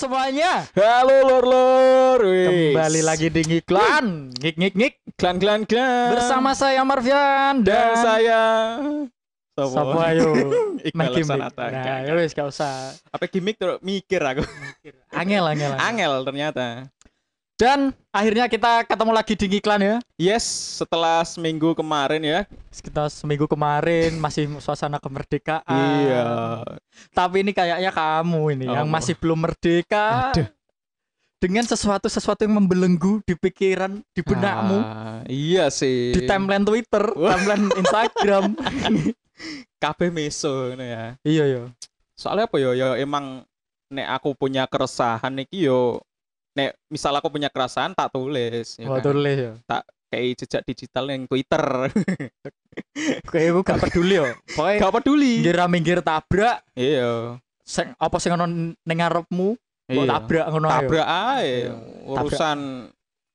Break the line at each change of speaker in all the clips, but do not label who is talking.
semuanya.
Halo lor lor. Wis.
Kembali lagi di Ngiklan. Ngik ngik ngik.
Klan klan klan.
Bersama saya Marvian
dan
dan
saya
Sopo ayo.
Iqbal. Laksanata.
Nah, ya wis gak usah.
Apa gimmick terus mikir aku.
Angel. angel. Angel
ternyata.
Dan akhirnya kita ketemu lagi di Ngiklan ya.
Yes, setelah seminggu kemarin ya.
Kita seminggu kemarin masih suasana kemerdekaan.
Iya.
Tapi ini kayaknya kamu ini yang
Oh.
masih belum merdeka.
Aduh.
Dengan sesuatu-sesuatu yang membelenggu di pikiran, di benakmu,
Ah, iya sih.
di timeline Twitter, timeline Instagram.
kabeh meso ngono ya.
iya ya.
Soalnya apa yo? Ya emang nek aku punya keresahan iki yo nek misal aku punya keresahan tak tulis ya
Oh,
kan?
tulis ya.
kayak jejak digital yang Twitter.
Kayak aku gak peduli yo. Pokoknya
Gak peduli.
minggir minggir tabrak,
Iya.
sing apa sing ono ning ngarepmu, mbok
Iya.
tabrak ngono ae.
Tabrak ae.
Iya.
Urusan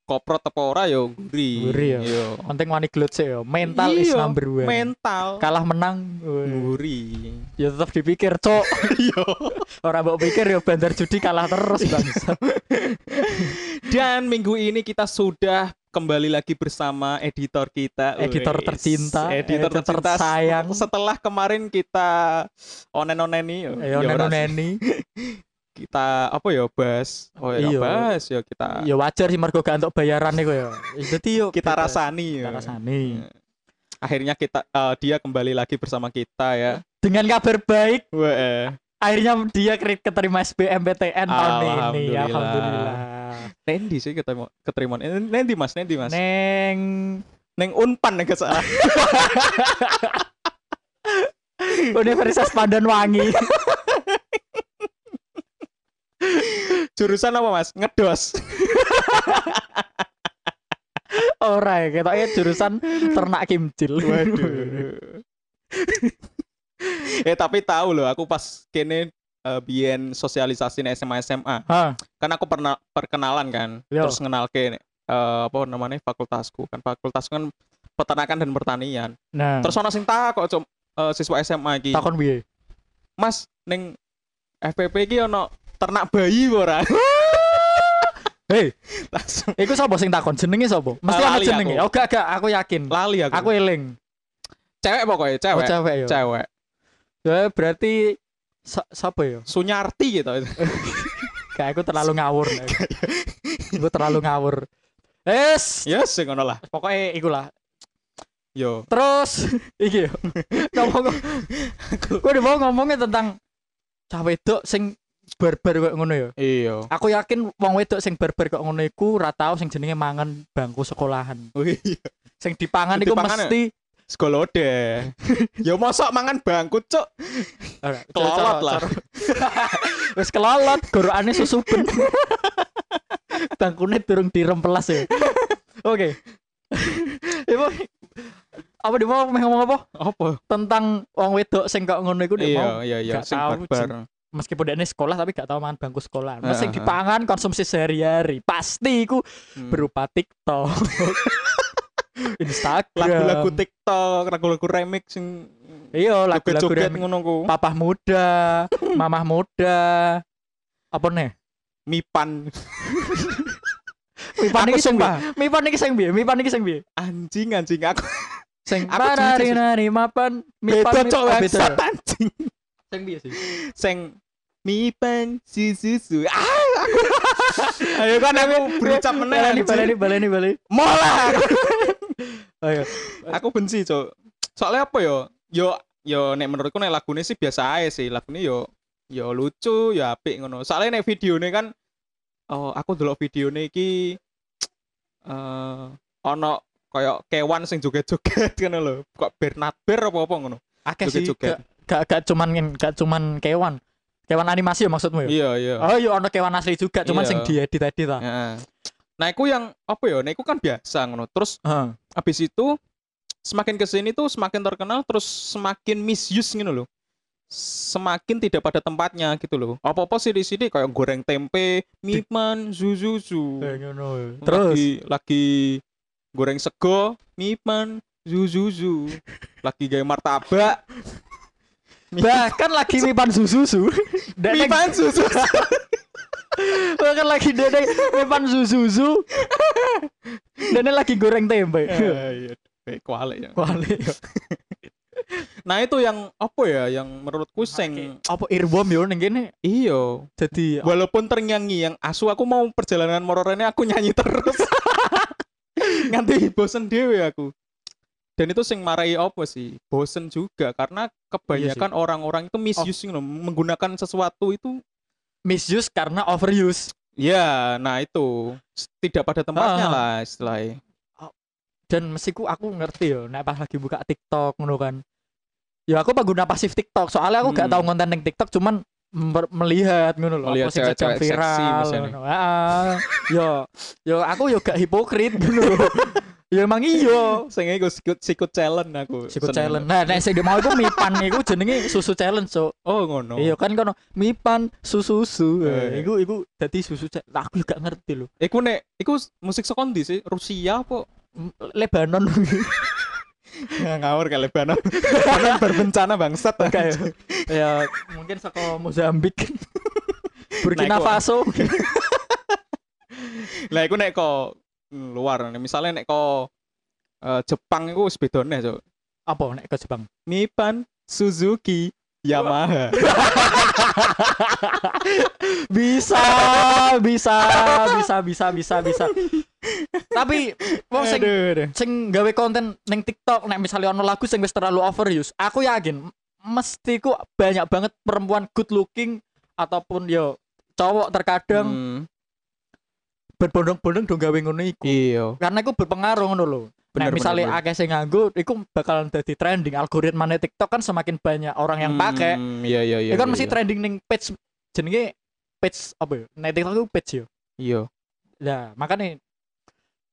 koprot apa ora yo guri.
Guri ya.
Iya.
Penting wani gelut sih yo. Mental is
Iya,
number one.
Mental.
Kalah menang.
Guri.
ya tetap dipikir, Cok.
Iya.
Ora mbok pikir yo bandar judi kalah terus bangsa.
Dan minggu ini kita sudah kembali lagi bersama editor kita.
Editor
Wes.
tercinta,
editor,
editor
tercinta
tersayang.
Setelah kemarin kita onen-onen nih.
Ayo
ya ora sih.
neni.
Kita apa ya bahas oh ya
Iya.
bahas ya kita
Ya wajar sih mergo gak entuk bayaran iku ya. Dadi yo
kita
beda.
rasani
Kita
ya.
rasani.
akhirnya kita eh, dia kembali lagi bersama kita ya
Dengan kabar baik,
eh.
akhirnya dia keterima SBMPTN tahun ini.
Alhamdulillah.
Alhamdulillah.
Nendi sih ketemu keterima Eh, Nendi mas Nendi mas
Neng
Neng Unpan nih salah
Universitas Pandan Wangi.
jurusan apa mas ngedos
Ora ya, ketoknya jurusan ternak kimcil.
waduh eh tapi tahu loh aku pas kene eh, biyen sosialisasi nih SMA SMA
Hah,
kan aku pernah perkenalan kan
Yo.
terus kenal ke eh, apa namanya fakultasku kan fakultasku kan peternakan dan pertanian
nah.
terus ono sing takok Cuk, eh, siswa SMA iki
takon piye?
Mas ning FPP iki ono ternak bayi ora
Hei,
langsung
iku sapa sing takon? Jenenge sapa? Mesti
Ah,
ana jenenge.
aku.
Oh, gak gak, aku yakin.
lali aku
Aku eling.
cewek pokoknya
Oh,
cewek
cewek ya.
cewek
Ya, berarti sa- sapa ya?
Sunyarti gitu
Gak aku terlalu ngawur. Aku terlalu ngawur. Es,
ya sing ngono lah
pokoknya iku lah.
yo
Terus iki yo. ngomong Gue udah mau ngomongnya tentang cah wedok sing barbar kok ngono ya.
iya
Aku yakin wong wedok sing barbar kok ngono iku ora tau sing jenenge mangan bangku sekolahan.
oh iya
Sing dipangan iku
Dipangan ya?
mesti
sekolode ya mosok mangan bangku cuk Kelolot lah.
Wis kelolot, gorokane susuben. Bangkune durung dirempelas ya. Oke. Ibu apa dia mau ngomong apa
apa
tentang wong wedok sing kok ngono iku dia mau
iya iya iya sing barbar
meskipun ini sekolah tapi gak tahu mangan bangku sekolah. Sing
Heeh.
dipangan konsumsi sehari-hari pasti iku
Hmm.
berupa TikTok. Instagram.
lagu-lagu TikTok lagu-lagu remix sing
Iya, lagu-lagu
ngono ku
Papah muda, mamah muda. Apa nih?
mipan
Mipan iki sing? Mipan iki sing piye? Mipan iki sing piye?
anjing anjing aku
Sing
jujur
nari mapan mipan
beda cok
ya?
anjing
Sing piye sih?
sing mipan susu ah! Aku ayo kan aku berucap
Baleni
anjing.
baleni baleni baleni.
mola!
Ayo.
aku benci cok soalnya apa yo? Yo yo nek menurutku nek lagune sih biasa aja sih. Lagune yo yo lucu yo apik ngono. Soalnya nek videone kan oh aku delok videone iki eh ono koyo kewan sing joget-joget ngono lho. Kok Bernard Bear apa apa ngono?
Akeh sih gak gak cuman gak cuman kewan. Kewan animasi ya maksudmu ya?
iya iya
Oh iya ono kewan asli juga, cuman
Iya.
sing diedit tadi ta.
Heeh. nah iku yang apa ya nah iku kan biasa ngono terus
Heeh.
habis itu semakin ke sini tuh semakin terkenal terus semakin misuse gitu loh semakin tidak pada tempatnya gitu loh apa-apa sih di sini kayak goreng tempe mipan zuzuzu
ya. Terus
lagi lagi goreng sego mipan zuzuzu lagi gawe martabak
bahkan lagi mipan susu dan
Mipan susu.
bahkan lagi dene mipan susu dan lagi goreng tempe.
Iya, Kayak kualik ya.
Kuali.
Nah itu yang apa ya? Yang menurutku sing
apa earworm yo ning kene?
Iyo.
Jadi
walaupun ternyanyi yang asu aku mau perjalanan mororene aku nyanyi terus. Nganti bosen dewe aku dan itu sing marai apa sih bosen juga karena kebanyakan orang-orang itu misuse loh menggunakan sesuatu itu
misuse karena overuse
ya nah itu tidak pada tempatnya
Ah.
lah istilahnya
dan mesiku aku ngerti yo nek pas lagi buka TikTok ngono kan ya aku pengguna pasif TikTok soalnya aku gak
Hmm.
tahu konten ning TikTok cuman melihat ngono loh apa sing sedang viral ngono. Heeh. yo yo aku yo gak hipokrit ngono. ya emang iyo
sing iku sikut sikut challenge aku
Sikut challenge. Nah, nek sing mau iku mipan iku jenenge susu challenge, so.
oh ngono
Iya kan kono mipan susu-susu.
Eh.
Eh, iku iku dadi susu Aku juga ngerti lho.
iku nek iku musik sekondi sih Rusia apa
Lebanon
Nggak ngawur kali Lebanon Lebanon berbencana bangsat
kayak ya mungkin saka Mozambik. Burkina
Nah, iku-
Faso.
Lah iku nek kok luar misalnya nek kok eh, Jepang wis bedone cuk.
Apa nek ke Jepang?
Nippon, Suzuki, Yamaha.
bisa, bisa, bisa, bisa, bisa, bisa. Tapi wong sing
aduh.
sing gawe konten neng TikTok nek misalnya ono lagu sing wis terlalu overuse, aku yakin mesti ku banyak banget perempuan good looking ataupun yo cowok terkadang
Hmm,
berbondong-bondong dong gawe ngono iku.
iya.
Karena iku berpengaruh ngono lho.
Bener,
Nek misalnya
bener,
akeh sing nganggo iku bakalan dadi trending algoritma TikTok kan semakin banyak orang yang pakai.
Hmm, Iya iya iya.
Kan
iya,
mesti
iya.
trending ning page jenenge page apa ya? Nek TikTok itu page yo.
Iya.
Lah, makanya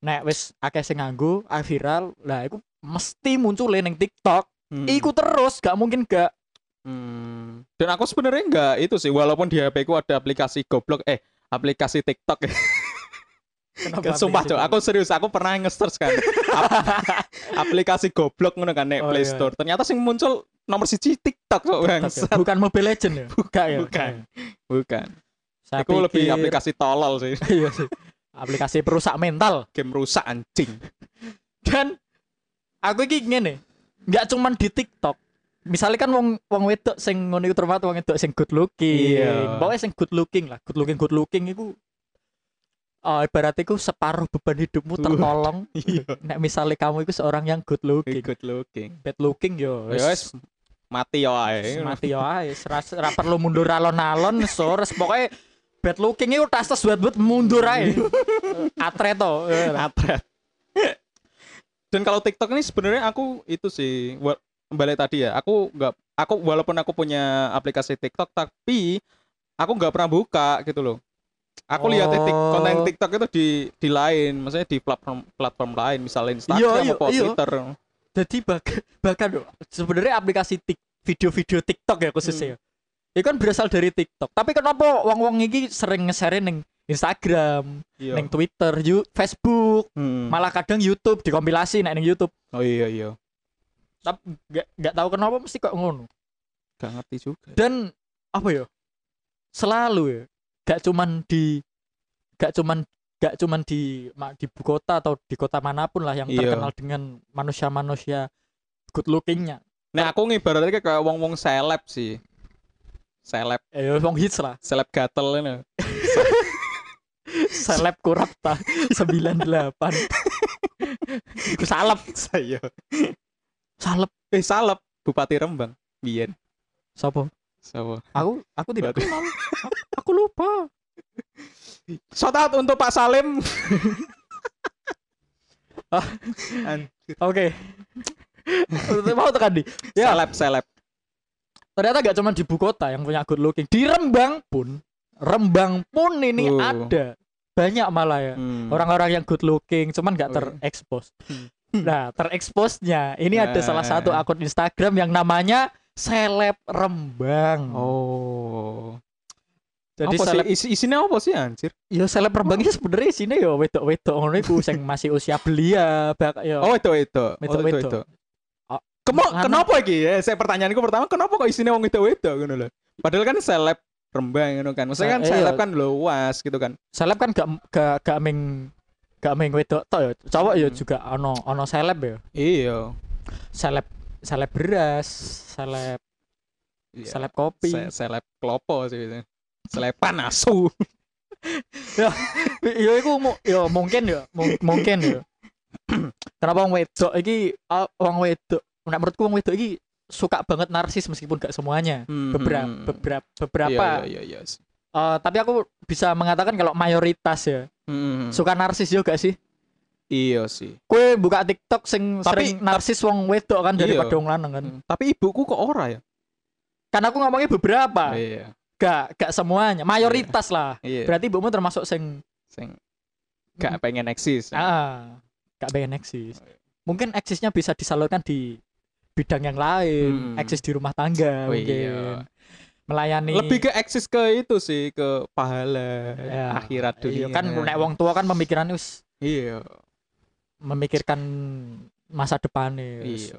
nek wis akeh sing nganggo, viral, lah iku mesti muncul ning TikTok.
Hmm.
Iku terus gak mungkin gak
Hmm. Dan aku sebenarnya enggak itu sih walaupun di HP ku ada aplikasi goblok eh aplikasi TikTok.
Kenapa
Sumpah cok, aku serius aku pernah nge-search kan. Ap- aplikasi goblok ngono kan nek
Oh,
Play
iya.
Store. Ternyata sing muncul nomor siji TikTok kok
TikTok ya? Bukan Mobile Legend ya? Bukan ya?
Bukan. Bukan.
Saya
Iku lebih
pikir-
aplikasi tolol sih.
iya sih. Aplikasi perusak mental.
Game rusak anjing.
Dan aku iki ngene, nggak cuman di TikTok. Misalnya kan wong wong wedok sing ngono iku termasuk wong wedok sing good looking.
Iya.
Pokoknya sing good looking lah, good looking good looking iku Oh, ibarat iku separuh beban hidupmu tertolong.
Iya.
Nek misalnya kamu itu seorang yang good looking,
Good looking.
bad looking yo.
Wis mati ya ae.
mati yo ae. Ora perlu mundur alon-alon, sores pokoknya bad looking itu tas tas buat buat mundur ae. Atreto.
Atret. Dan kalau TikTok ini sebenarnya aku itu sih kembali tadi ya. Aku nggak aku walaupun aku punya aplikasi TikTok tapi aku nggak pernah buka gitu loh. Aku lihat tik
Oh.
konten TikTok itu di di lain, maksudnya di platform platform lain, misalnya Instagram
Iya, iya,
atau
iya.
Twitter.
Jadi bahkan bahkan sebenarnya aplikasi tik video-video TikTok ya khususnya. ya. Itu kan berasal dari TikTok. Tapi kenapa wong-wong iki sering nge-share ning Instagram,
Iya.
ning Twitter, you, Facebook,
Hmm.
malah kadang YouTube dikompilasi nek ning YouTube.
Oh iya iya.
Tapi gak, gak tahu kenapa mesti kok ngono.
Gak ngerti juga.
Dan apa ya? Selalu ya. Gak cuman di gak cuman gak cuman di di ibu kota atau di kota mana pun lah yang
Iya.
terkenal dengan manusia-manusia good lookingnya.
Nah, aku ngibaratnya kayak wong-wong seleb sih. Seleb,
Eh, wong hits lah.
seleb gatel ini.
Seleb kurapta 98. Iku salep,
Saya.
salep.
Eh, salep Bupati Rembang. Biyen.
Sopo?
Siapa?
Aku aku tidak kenal. aku lupa.
Shout out untuk Pak Salim.
Ah. Oke. Mau tekan di. Ya,
Seleb, seleb.
ternyata gak cuma di ibu kota yang punya good looking. Di Rembang pun, Rembang pun ini
Oh.
ada. Banyak malah ya.
Hmm.
Orang-orang yang good looking cuman gak
Oh, iya.
terekspos. Nah, tereksposnya ini ada salah satu
Nah.
akun Instagram yang namanya Seleb Rembang.
Oh.
Jadi
apa
seleb
sih? Isi, isinya apa sih anjir?
ya seleb Rembang ini sebenarnya sini ya wedok-wedok ngono iku sing masih usia belia bak ya
Oh, itu itu. Oh,
Wedok-wedok.
itu. Kemo,
Lanang.
kenapa iki? Ya, saya pertanyaanku pertama, kenapa kok isinya wong wedok-wedok ngono lho. Padahal kan seleb rembang ngono kan. Maksudnya kan
Sa- iya.
seleb kan luas gitu kan.
seleb kan gak gak gak ming gak ming wedok tok ya. Cowok ya
Hmm.
juga ono ono seleb ya.
Iya.
Seleb seleb beras, seleb
Iya.
seleb kopi.
Se- seleb klopo sih itu. Selepan asu.
ya iku mu- ya mungkin ya mung- mungkin ya kenapa wong wedok iki wong wedok nek menurutku wong wedok iki suka banget narsis meskipun gak semuanya beberapa
Hmm.
beberapa beberapa
Iya, iya, iya. iya.
Eh, tapi aku bisa mengatakan kalau mayoritas ya
Hmm.
suka narsis juga sih
Iya sih.
kue buka TikTok sing
Tapi-
sering narsis wong wedok kan
Iya.
daripada wong lanang kan
Hmm. Tapi ibuku kok ora ya?
kan aku ngomongnya beberapa
Iya.
Gak gak semuanya mayoritas lah
Iya.
berarti ibumu termasuk sing
Sing gak pengen eksis.
ah gak pengen eksis
Oh, iya.
mungkin eksisnya bisa disalurkan di bidang yang lain
Hmm.
eksis di rumah tangga
Oh,
mungkin
iya.
melayani
Lebih ke eksis ke itu sih, ke pahala
Ya,
akhirat dunia.
iya, kan nek wong tua kan pemikirannya wis
Iya.
memikirkan masa depannya
Iya.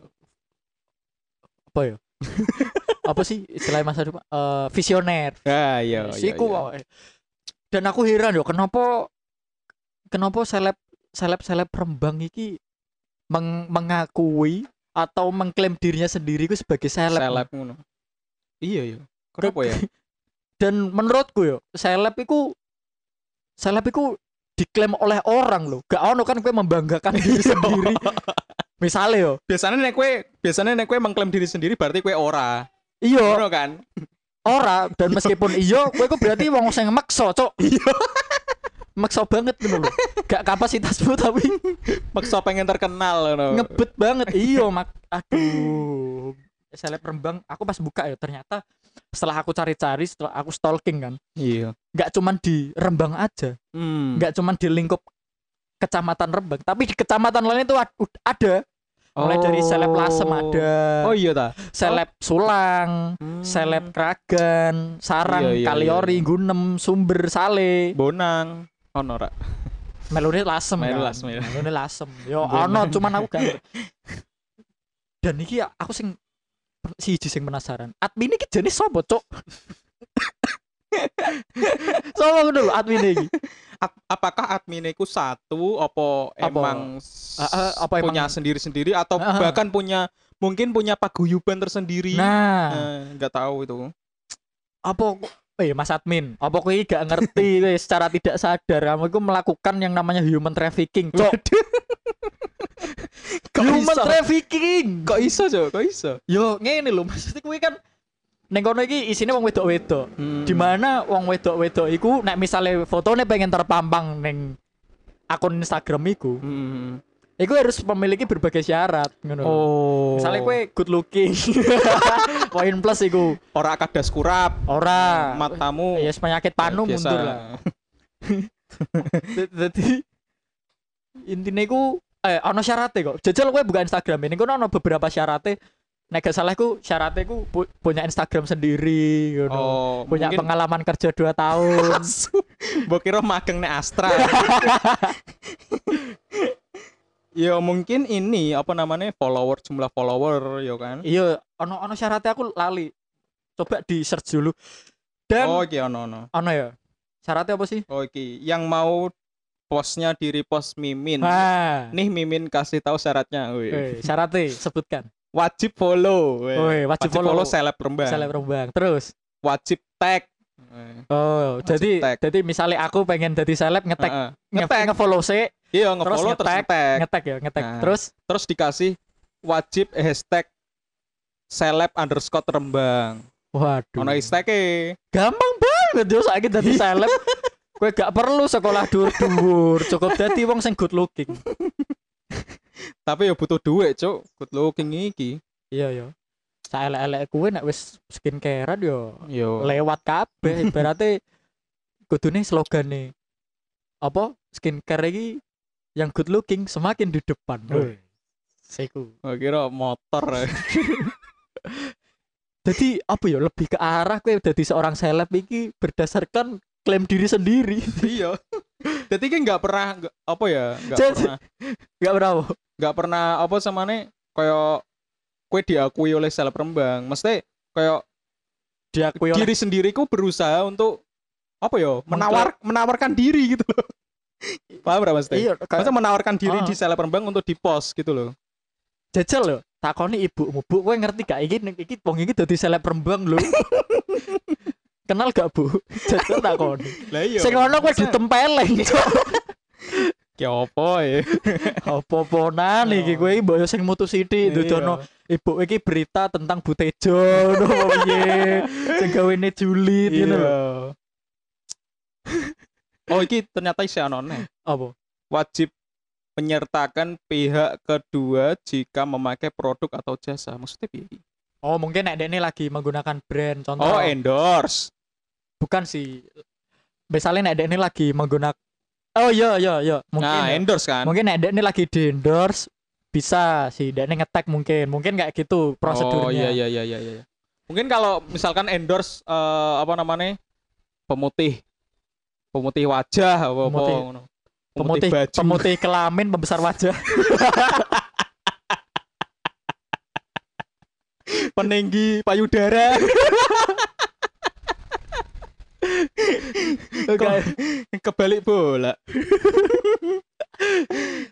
apa ya apa sih istilah masa depan Eh, visioner
Ah, iya, iya.
Siku
iya.
dan aku heran yo kenapa kenapa seleb seleb seleb rembang iki meng- mengakui atau mengklaim dirinya sendiri ku sebagai seleb.
Seleb ngono. Iya, iya. Kenapa ya?
Dan menurutku yo seleb iku seleb iku diklaim oleh orang loh. Gak ono kan kowe membanggakan diri sendiri. Misalnya yo,
biasanya nek kowe biasanya nek kowe mengklaim diri sendiri berarti kowe ora.
Iya
Ngono kan?
ora dan meskipun iya kowe ku berarti wong sing maksa, Cok.
Iya.
Maksa banget gitu loh. Gak kapasitasmu tapi
Maksa pengen terkenal ngono.
ngebet banget iyo mak aduh seleb rembang aku pas buka ya ternyata setelah aku cari-cari setelah aku stalking kan
Iya.
nggak cuman di rembang aja
Hmm.
nggak cuman di lingkup kecamatan rembang tapi di kecamatan lain itu ad- ada mulai dari seleb lasem ada
Oh iya ta.
seleb sulang
Hmm.
seleb kragan sarang
Iya, iya,
kaliori
iya.
gunem sumber sale
Bonang. Ono ra.
melone lasem kan
lasem, ya.
melone lasem yo ono cuman aku gak ngerti. dan iki ya, aku sing siji sing penasaran admin iki jenis sopo cok ngono lho admin iki
Ap- apakah admin satu apa,
Apa?
emang
Ah, ah, apa
punya sendiri-sendiri atau
ah.
bahkan punya mungkin punya paguyuban tersendiri?
nah
Eh, nggak tahu itu.
apa eh mas admin apa kowe gak ngerti kowe secara tidak sadar kamu itu melakukan yang namanya human trafficking cok human
iso?
trafficking
Kok iso, Cok? Kok iso?
yo ngene lho maksudnya kowe kan Neng kono iki isine wong wedok-wedok.
Hmm.
di mana wong wedok-wedok iku nek misalnya fotonya pengen terpampang neng akun Instagram iku,
Hmm.
iku harus memiliki berbagai syarat ngono.
Oh.
Misalnya kue good looking. Poin plus iku.
ora kadas kurap,
Ora.
matamu
Ya yes, penyakit panu
biasa.
mundur lah. Jadi intinya iku eh ono syaratnya kok. Jajal kowe buka Instagram ini kono ono beberapa syaratnya. Nek gak salah iku syaratnya iku pu- punya Instagram sendiri ngono.
Oh,
punya
mungkin
pengalaman kerja 2 tahun.
Mbok kira magang nek Astra. ya mungkin ini apa namanya follower jumlah follower ya kan.
Iya, ono ono syaratnya aku lali. Coba di search dulu. Dan
Oh iki ono ono.
ono ya. Syaratnya apa sih?
Oh iki yang mau postnya di repost Mimin.
Nah,
Nih Mimin kasih tahu syaratnya. Wih.
syaratnya sebutkan.
Wajib follow.
Woi, wajib follow.
seleb rembang.
Seleb Rembang. Terus,
Wajib tag.
Oh,
Wajib
jadi
tag.
jadi misalnya aku pengen jadi seleb ngetek
Heeh.
nge-
Nge-tag.
nge-follow sih,
Iya, nge-follow terus
nge-tag.
nge-tag.
ngetek ya, ngetek.
Nah.
Terus
Terus dikasih wajib hashtag seleb underscore rembang.
waduh.
Ono hashtagnya.
Gampang banget yo saiki dadi seleb. Kowe gak perlu sekolah dhuwur-dhuwur, cukup dadi wong sing good looking.
Tapi ya butuh duit, Cuk. Good looking iki.
Iya ya. Saelek-elek kuwe nek wis skincarean yo
Yo.
lewat kabeh ibaratnya kudune slogane apa skincare iki yang good looking semakin di depan. Seku.
Gua kira motor.
Jadi apa ya lebih ke arah kowe dadi seorang seleb iki berdasarkan klaim diri sendiri.
iya. Jadi kan nggak pernah nggak- apa ya? Nggak
Jadi-
pernah
Gak berapa.
Nggak pernah apa samane kayak kue diakui oleh seleb Rembang. Mesti kayak
diakui oleh
diri sendiri ku berusaha untuk apa ya menawar menawarkan diri gitu loh. Paham gak mas
iya
Maksudnya
kayak
menawarkan diri
Ah.
di seleb Rembang untuk di post gitu loh.
Jajal lho takoni ibumu bu kowe ngerti gak? Iki iki wong iki dadi seleb Rembang lho kenal gak bu? Jajal takoni.
Lah iya.
Sing ono kowe ditempeleng
ki apa ya
apa-aponan iki kowe mbok yo sing mutu sithik
Iya.
dudono ibu iki berita tentang Butejo ngono piye? Sing gawene julid
Iya.
ngono lho.
Oh iki ternyata isi anone.
Apa?
Wajib menyertakan pihak kedua jika memakai produk atau jasa. Maksudnya piye
oh mungkin nek ini lagi menggunakan brand contoh.
Oh endorse.
Bukan sih. Misalnya nek ini lagi menggunakan oh iya iya iya mungkin
nah
ya.
endorse kan
mungkin nek ini lagi di endorse bisa sih dek ngetek mungkin mungkin kayak gitu prosedurnya
Oh iya iya iya iya iya. Mungkin kalau misalkan endorse eh, apa namanya? pemutih pemutih wajah apa apa
Pemutih- pemutih
baju.
pemutih kelamin pembesar wajah
peninggi payudara.
Oke.
Kebalik bola.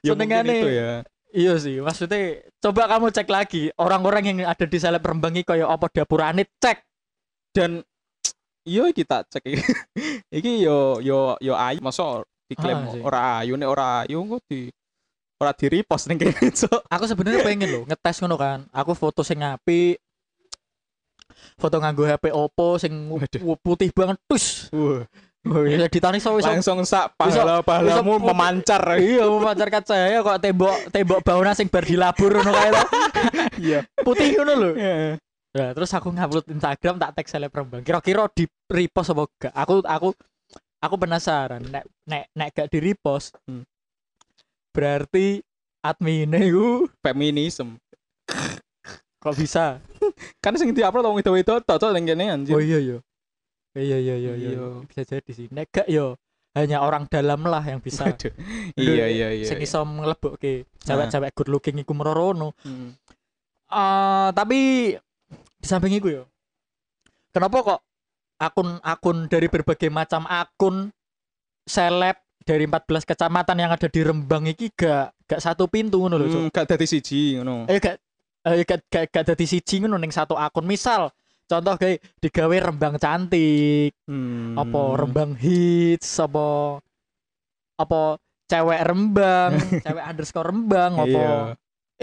ya
Senengane-
itu ya.
iya sih maksudnya coba kamu cek lagi orang-orang yang ada di seleb rembangi kayak apa dapurane cek
Dan iya kita cek iki. iki yo yo yo ayu masa diklaim
Ah,
ora ayu nek ora ayu kok di ora di repost ning kene so.
aku sebenarnya pengen loh ngetes ngono kan aku foto sing ngapi foto nganggo HP Oppo sing putih banget tus
Wah,
Oh, iya ditani so iso
langsung sak pahala-pahalamu
bisa-
memancar.
iya memancarkan cahaya kok tembok tembok bangunan sing bar dilabur ngono kae.
Iya.
putih ngono lho
Heeh.
Nah, terus aku ngupload Instagram tak tag seleb Rembang. Kira-kira di repost apa gak? Aku aku aku penasaran. Nek nek nek gak di repost.
Hmm.
Berarti adminnya iku
Feminism.
kok bisa?
Kan sing diupload wong itu-itu tok ning kene anjir.
Oh iya iya. Iya iya iya iya.
Iya.
Bisa jadi sih. Nek gak yo hanya orang dalam lah yang bisa.
Waduh. Iya iya iya.
Sing
iya.
iso nglebokke cewek-cewek good looking iku merono.
Hmm.
Eh tapi di samping itu ya. Kenapa kok akun-akun dari berbagai macam akun seleb dari 14 kecamatan yang ada di Rembang iki gak gak satu pintu ngono lho, Cuk.
Hmm, gak dadi siji ngono.
Eh gak eh gak gak, gak dadi siji ngono ning satu akun. Misal contoh kayak digawe Rembang cantik,
Hmm.
apa Rembang hits, apa apa cewek Rembang, cewek underscore Rembang, apa
Iya.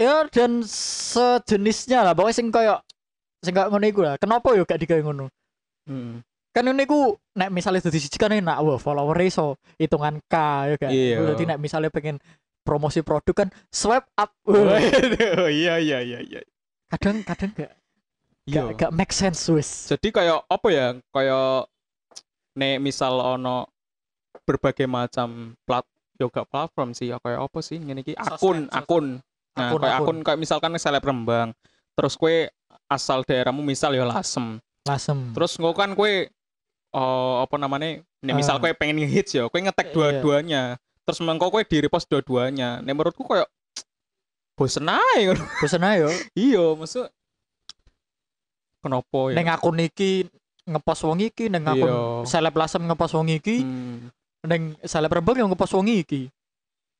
ya dan sejenisnya lah pokoknya sing koyo sing koyo ngono iku lah kenapa yo gak digawe ngono
Hmm.
kan ini ku nek misalnya dadi siji kan enak wah follower iso hitungan K ya kan
Iya.
jadi nek misalnya pengen promosi produk kan swipe up Wah,
Waduh, iya iya iya iya.
kadang kadang gak
Iya.
gak, gak make sense wis
Jadi kayak apa ya? Kayak nek misal ono berbagai macam plat yoga platform sih ya kayak apa sih ngene iki akun
Sosmed,
akun. Nah,
Akun,
kayak
akun.
akun kayak misalkan seleb Rembang. Terus kue asal daerahmu misal ya Lasem.
lasem
Terus engko kan kue oh, apa namanya? Nih misal
Ah.
kue pengen ngehits ya, kue ngetek
Iya.
Terus mengko kue di repost dua-duanya. Nek menurutku kayak bosen ae ngono.
bosen ayo
Iya, maksud kenapa ya?
neng akun iki ngepost wong iki neng akun
Iya.
seleb lasem ngepost wong iki
Hmm.
neng seleb rembang yang ngepost wong iki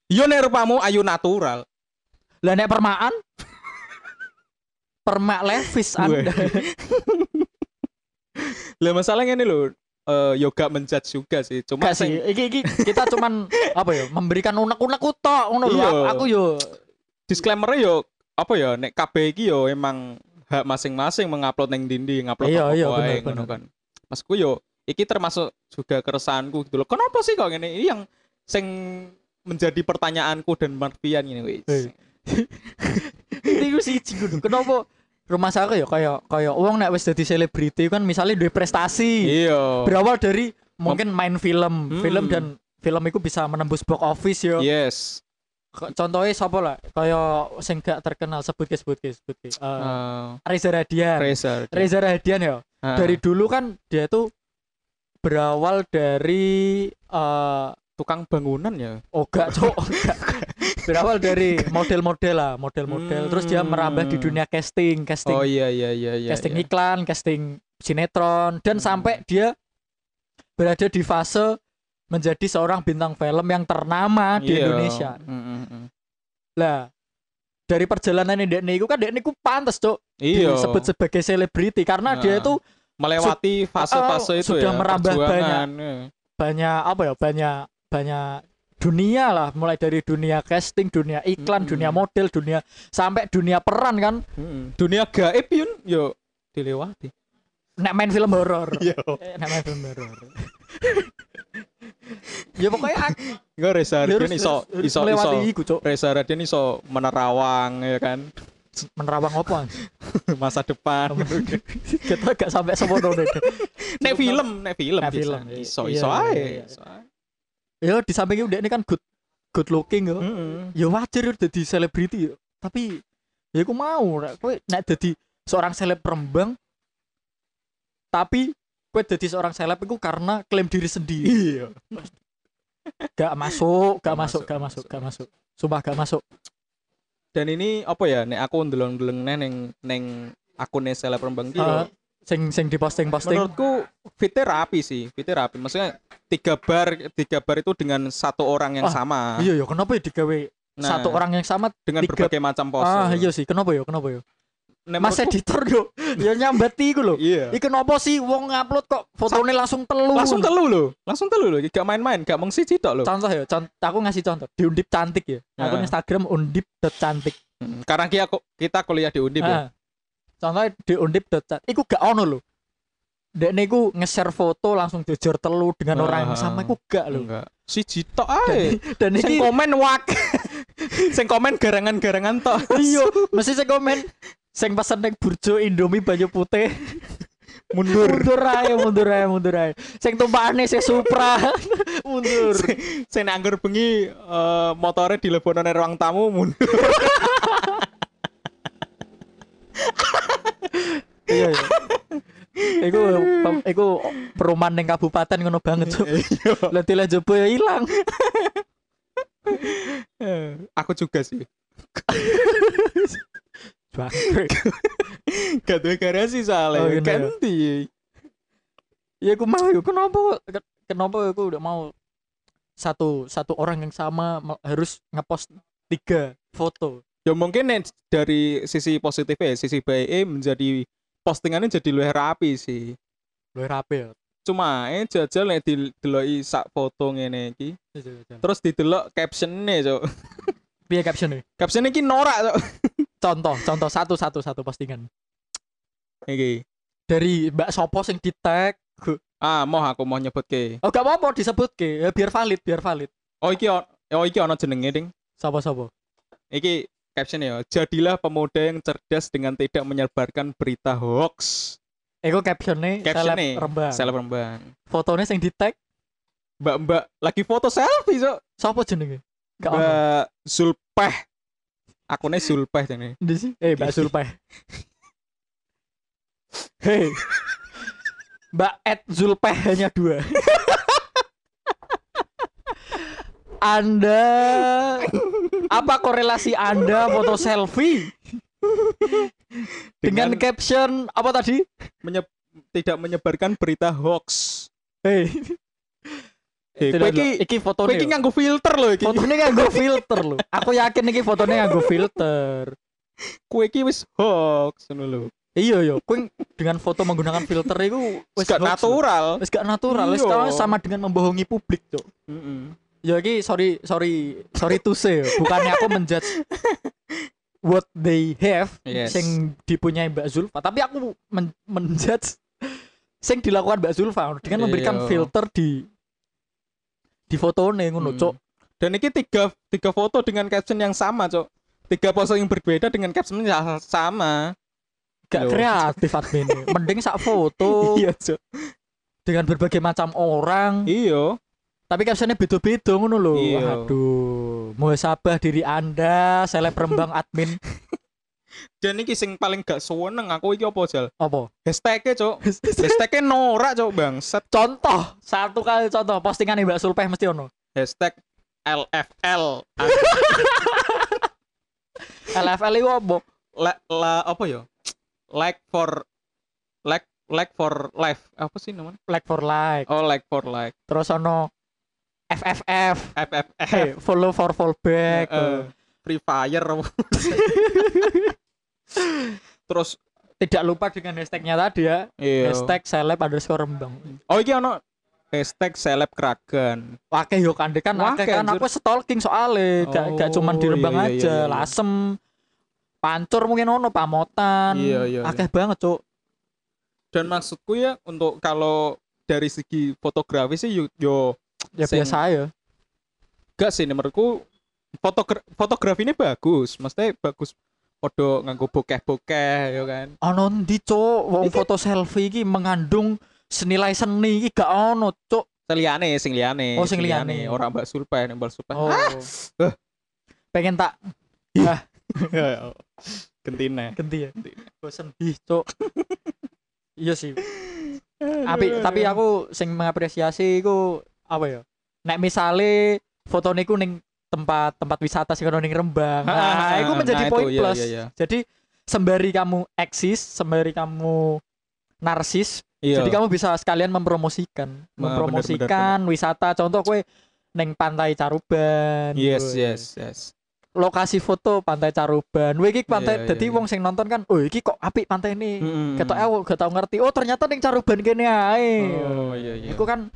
Iya nek rupamu ayu natural.
Lah nek permaan Permak Levis Anda.
Lah masalahnya ini loh, eh yoga menjudge juga sih. Cuma
Gak sih, iki, iki kita cuman apa ya, memberikan unek-unek tok ngono lho.
Iya.
Aku, aku yo
disclaimer yo apa ya nek KB iki yo emang hak masing-masing mengupload neng dindi, ngupload
Iya, iya, bener,
ngono
bener.
kan. Masku yo iki termasuk juga keresahanku gitu loh. Kenapa sih kok ngene? Ini yang sing menjadi pertanyaanku dan Marvian ini wis.
Ini gue sih. Kenapa rumah saya ya kayak kayak uang nek wis dadi selebriti kan misalnya duwe prestasi.
Iya.
Berawal dari mungkin main film,
Hmm.
film dan film itu bisa menembus box office yo.
Yes.
Contohnya siapa lah? Kayak sing gak terkenal sebut ke sebut ke sebut ke. Eh,
Eh,
Reza Radian.
Reza.
Reza Radian ya.
Ah.
dari dulu kan dia tuh berawal dari eh
tukang bangunan ya.
oh gak cok berawal dari model-model lah model-model terus dia merambah di
Hmm.
dunia casting casting
Oh iya iya iya iya.
casting
iya.
iklan casting sinetron dan
Hmm.
sampai dia berada di fase menjadi seorang bintang film yang ternama di
Iya.
Indonesia
Mm, mm, mm.
lah dari perjalanan Dek Niku kan Dek Niku pantas cok
Iya.
disebut sebagai selebriti karena dia
Nah,
itu
melewati fase-fase
Oh,
itu
sudah
ya.
merambah
perjuangan, ya.
banyak apa ya banyak banyak dunia lah mulai dari dunia casting dunia iklan
Mm-mm.
dunia model dunia sampai dunia peran kan.
Mm, Dunia gaib yun. Yo dilewati.
nek main film horor.
Iya.
Eh, nek main film horor. Ya pokoknya ak-
Enggak Reza Radian iso iso iso
iku
Reza Radian iso menerawang ya kan?
Menerawang apa
masa depan.
kita gak sampai semono
nek film, nek film,
Nek film,
iso
iya,
iso
iya,
ae.
Ya di samping dia ini kan good good looking yo
Mm-mm.
ya wajar yo jadi selebriti yo tapi ya aku mau nek kowe nek jadi seorang seleb rembang tapi kowe jadi seorang seleb itu karena klaim diri sendiri.
Iya.
gak masuk gak
Gak
masuk
masuk,
gak masuk gak masuk. Sumpah gak masuk.
Dan ini apa ya? Nek aku ndeleng-ndeleng neng neng akunnya seleb rembang iki
Eh,
yo,
sing sing di posting posting
menurutku fitnya rapi sih fitnya rapi. Maksudnya tiga bar tiga bar itu dengan satu orang yang
Ah,
sama.
iya ya kenapa ya digawe
Nah,
satu orang yang sama
dengan
tiga-
berbagai macam pose.
Ah iya sih. Kenapa ya? Kenapa ya? Mas editor yo. Ya nyambati iku lho.
Iya.
Iki kenapa sih wong ngupload kok fotonya langsung telu?
Langsung telu loh langsung telu loh gak main-main gak meng siji tok loh
contoh ya contoh aku ngasih contoh. Di undip cantik ya. Aku
Nah.
Instagram undip cantik.
Mm, karena kita kita kuliah di Undip ya.
Ah. Contohnya di undip cantik iku gak ono lho. Dek niku nge-share foto langsung jujur telu dengan
Ah.
orang yang sama iku gak lho.
enggak. Siji tok ae.
Dan
sing
iki
komen wak. Sing komen garangan-garangan tok.
Iya mesti saya komen. Sing pesen ning burjo Indomie banyu putih.
Mundur.
Mundur ae mundur ae mundur ae. Sing tumpakane sing Supra. Mundur.
Sing nek anggur bengi eh, motornya dilebono nang ruang tamu mundur
iya iya Iku iku perumahan ning kabupaten ngono banget cuk.
Iya.
Lah tila jobo ya ilang.
aku juga sih
Bangkrut.
gak duwe garasi soalnya
Oh, iya,
ganti
Ya aku mau ya kenapa ke- kenapa aku udah mau satu satu orang yang sama harus ngepost tiga foto.
ya mungkin dari sisi positifnya sisi baiknya menjadi postingannya jadi lebih rapi sih
Luwih rapi ya.
cuma eh jajal nek dideloki sak foto ngene iki terus didelok captionnya cok
Piye caption nih?
captionnya iki norak cok
Contoh, contoh satu satu satu postingan.
iki
Dari Mbak Sopo sing di tag.
ah mau aku mau nyebut ke
Oh gak apa-apa disebut ke, ya, biar valid, biar valid.
oh iki oh iki ono jenenge ding
Sopo sopo.
iki caption ya jadilah pemuda yang cerdas dengan tidak menyebarkan berita hoax
Eko captionnya
Captionnya,
seleb rembang.
seleb rembang
Fotonya sing di tag
mbak-mbak lagi foto selfie cok
sopo jenenge?
Mbak Zulpeh akunnya Zulpeh ini
Di sini. Eh, Mbak Zulpeh. Hei. Mbak Ed Zulpeh hanya dua. anda apa korelasi Anda foto selfie dengan, caption apa tadi?
menye- tidak menyebarkan berita hoax
Hei. Tidak,
kowe iki
iki fotonya.
iki nganggo filter loh iki
Fotonya nganggo filter loh. Aku yakin iki fotonya nganggo filter.
kowe iki wis hoax ngono lho
Iya yo, kowe dengan foto menggunakan filter itu
wis gak natural
Wis gak natural, wis
Iya.
sama dengan membohongi publik, Cok.
Heeh.
Ya iki sorry sorry sorry to say, bukannya aku menjudge what they have
Yes.
sing dipunyai Mbak Zulfa, tapi aku men menjudge sing dilakukan Mbak Zulfa dengan memberikan
Iya.
filter di di fotonya ngono,
Hmm.
Cok.
dan iki tiga tiga foto dengan caption yang sama cok tiga pose yang berbeda dengan caption yang sama
Gak
Loh.
kreatif admin. Mending sak foto
iya cok
dengan berbagai macam orang.
iya
Tapi captionnya beda-beda ngono lho.
Iya.
Aduh, muhasabah diri Anda, seleb rembang admin
dan iki sing paling gak seneng aku iki apa jal
apa?
hashtagnya cok hashtagnya norak cok bangsat
Contoh, satu kali contoh postingan Mbak Sulpeh mesti ono.
hashtag LFL
LFL itu apa?
la, la- apa ya like for like like for life apa sih namanya
Like for like.
oh like for like
Terus ono FFF.
FFF
Eh, follow for fallback.
Eh, Free Fire terus
Tidak lupa dengan hashtagnya tadi ya.
iya
Hashtag seleb underscore rembang.
oh iki ono hashtag seleb keragan
Wake yo kande kan
Wake,
kan aku stalking soalnya gak gak
Oh,
cuman di Rembang
iya, iya,
aja,
iya, iya.
lasem pancur mungkin ono pamotan.
Iya, iya,
Akeh banget, Cuk.
dan maksudku ya untuk kalau dari segi fotografi sih yo, yo
Ya
Sing-
biasa ya.
gak sih menurutku fotogra fotografinya bagus maksudnya bagus podo nganggo bokeh-bokeh ya kan
Ono ndi, Cuk? Wong
Iki-
foto selfie iki mengandung senilai seni iki gak ono, Cuk.
Seliane, sing liyane.
Oh, sing liyane.
Orang Mbak Sulpen, Mbak Sulpen.
Oh.
Eh.
Pengen tak
Gentine.
ganti ya. Bosen ih, Cuk. iya sih. Tapi tapi aku sing mengapresiasi iku apa ya? Nek misale foto niku ning tempat tempat wisata sing ning Rembang. Nah, itu menjadi
Nah,
poin
iya,
plus.
iya, iya.
Jadi sembari kamu eksis, sembari kamu narsis,
Iya.
jadi kamu bisa sekalian mempromosikan,
Nah,
mempromosikan wisata. Contoh kue neng Pantai Caruban.
Yes,
Weh.
yes, yes.
Lokasi foto Pantai Caruban. Wih, iki pantai.
Iya,
Jadi
iya,
wong sing nonton kan, oh iki kok apik pantai ini.
Mm-mm.
Ketok aku gak tau ngerti. Oh ternyata neng Caruban kene ae.
Oh, iya, iya.
Iku kan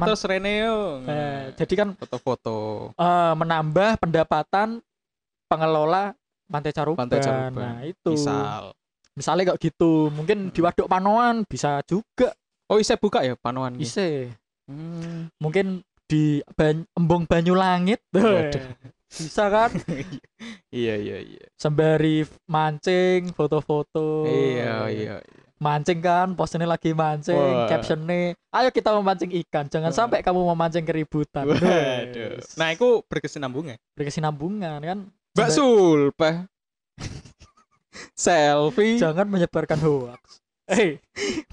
Rene yo.
eh, jadi kan
foto-foto.
eh, menambah pendapatan pengelola Pantai Caruban.
Pantai Caruban.
Nah, itu.
Misal.
Misalnya kok gitu, mungkin di Waduk Panoan bisa juga.
Oh, bisa buka ya panoan?
Bisa.
Hmm.
Mungkin di ban Embung Banyu Langit.
Waduh.
bisa kan?
Iya, iya, iya.
Sembari mancing, foto-foto.
Iya, iya.
Mancing kan, postinnya lagi mancing,
Wah.
captionnya, ayo kita memancing ikan, jangan
Wah.
sampai kamu memancing keributan.
Waduh. Nah, itu berkesinambungan.
berkesinambungan kan.
Mbak Sulpeh. Selfie.
Jangan menyebarkan hoax. Eh,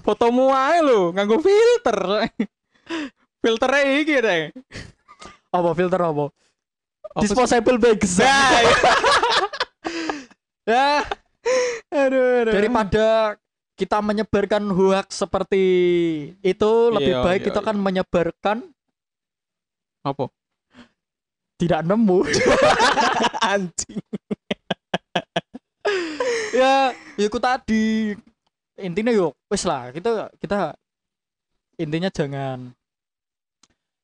fotomu ae lho nganggo filter. Filter iki deh.
apa filter apa? Disposable bags.
Nah, iya.
ya,
aduh, aduh.
daripada kita menyebarkan hoax seperti itu lebih
Iya,
baik
iya,
kita kan menyebarkan
apa?
tidak nemu
Anjing.
ya itu tadi intinya yuk wes lah kita kita intinya jangan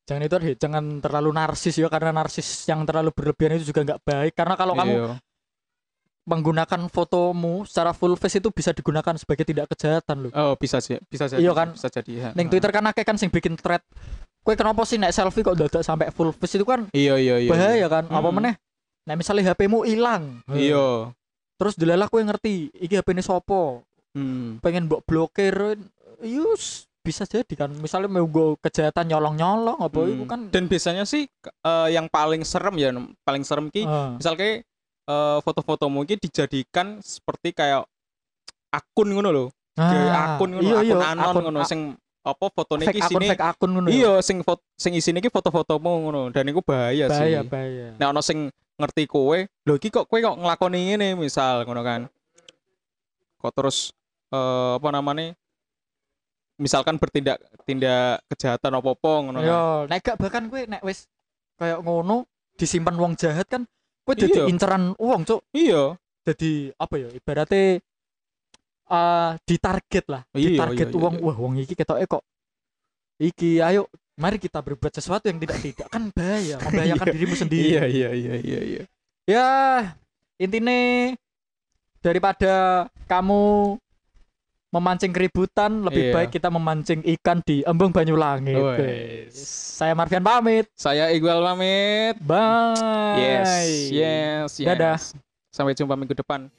jangan itu jangan terlalu narsis ya karena narsis yang terlalu berlebihan itu juga nggak baik karena kalau kamu
Iya.
Menggunakan fotomu secara full face itu bisa digunakan sebagai tidak kejahatan loh
Oh, bisa sih, bisa jadi.
Iya kan?
Bisa jadi. ya.
Neng Twitter kan akeh kan sing bikin thread. Kue kenapa sih nek selfie kok dadak sampai full face itu kan
Iya, iya, iya.
bahaya kan? Apa
Mm.
meneh? Nek misalnya HP-mu hilang.
Iya.
Terus dilalah kue ngerti iki HP ini sopo.
Hmm.
Pengen mbok blokir. Yus bisa jadi kan. Misalnya mau go kejahatan nyolong-nyolong apa
Hmm.
itu kan
Dan biasanya sih eh, yang paling serem ya, paling serem ki
Ah.
misal kayak eh, foto-fotomu ki dijadikan seperti kayak akun ngono loh.
Ah,
akun ngono,
iya, iya,
akun anon
akun-
ngono sing apa fotone iki
akun
sini
fake akun ngono ya.
Iya, sing foto sing isine iki foto-fotomu ngono dan iku bahaya,
bahaya
sih.
bahaya.
Nek ono sing ngerti kowe, lho iki kok kowe kok nglakoni ngene misal ngono kan. Kok terus eh apa namanya? Misalkan bertindak tindak kejahatan apa-apa ngono kan.
Nek gak bahkan kue nek wis kayak ngono disimpan uang jahat kan
Iya.
jadi inceran uang cuk
Iya.
jadi apa ya ibaratnya eh ditarget lah
Iya,
ditarget
iya, iya,
uang
iya.
wah uang iki ketoknya kok iki ayo mari kita berbuat sesuatu yang tidak tidak kan bahaya membahayakan
Iya.
dirimu sendiri
Iya, iya, iya, iya, iya.
ya intinya daripada kamu memancing keributan lebih
Iya.
baik kita memancing ikan di embung Banyulangit
Wes.
saya Marvian pamit
Saya Iqbal pamit.
bye
Yes, yes, yes.
Dadah.
Sampai jumpa minggu depan.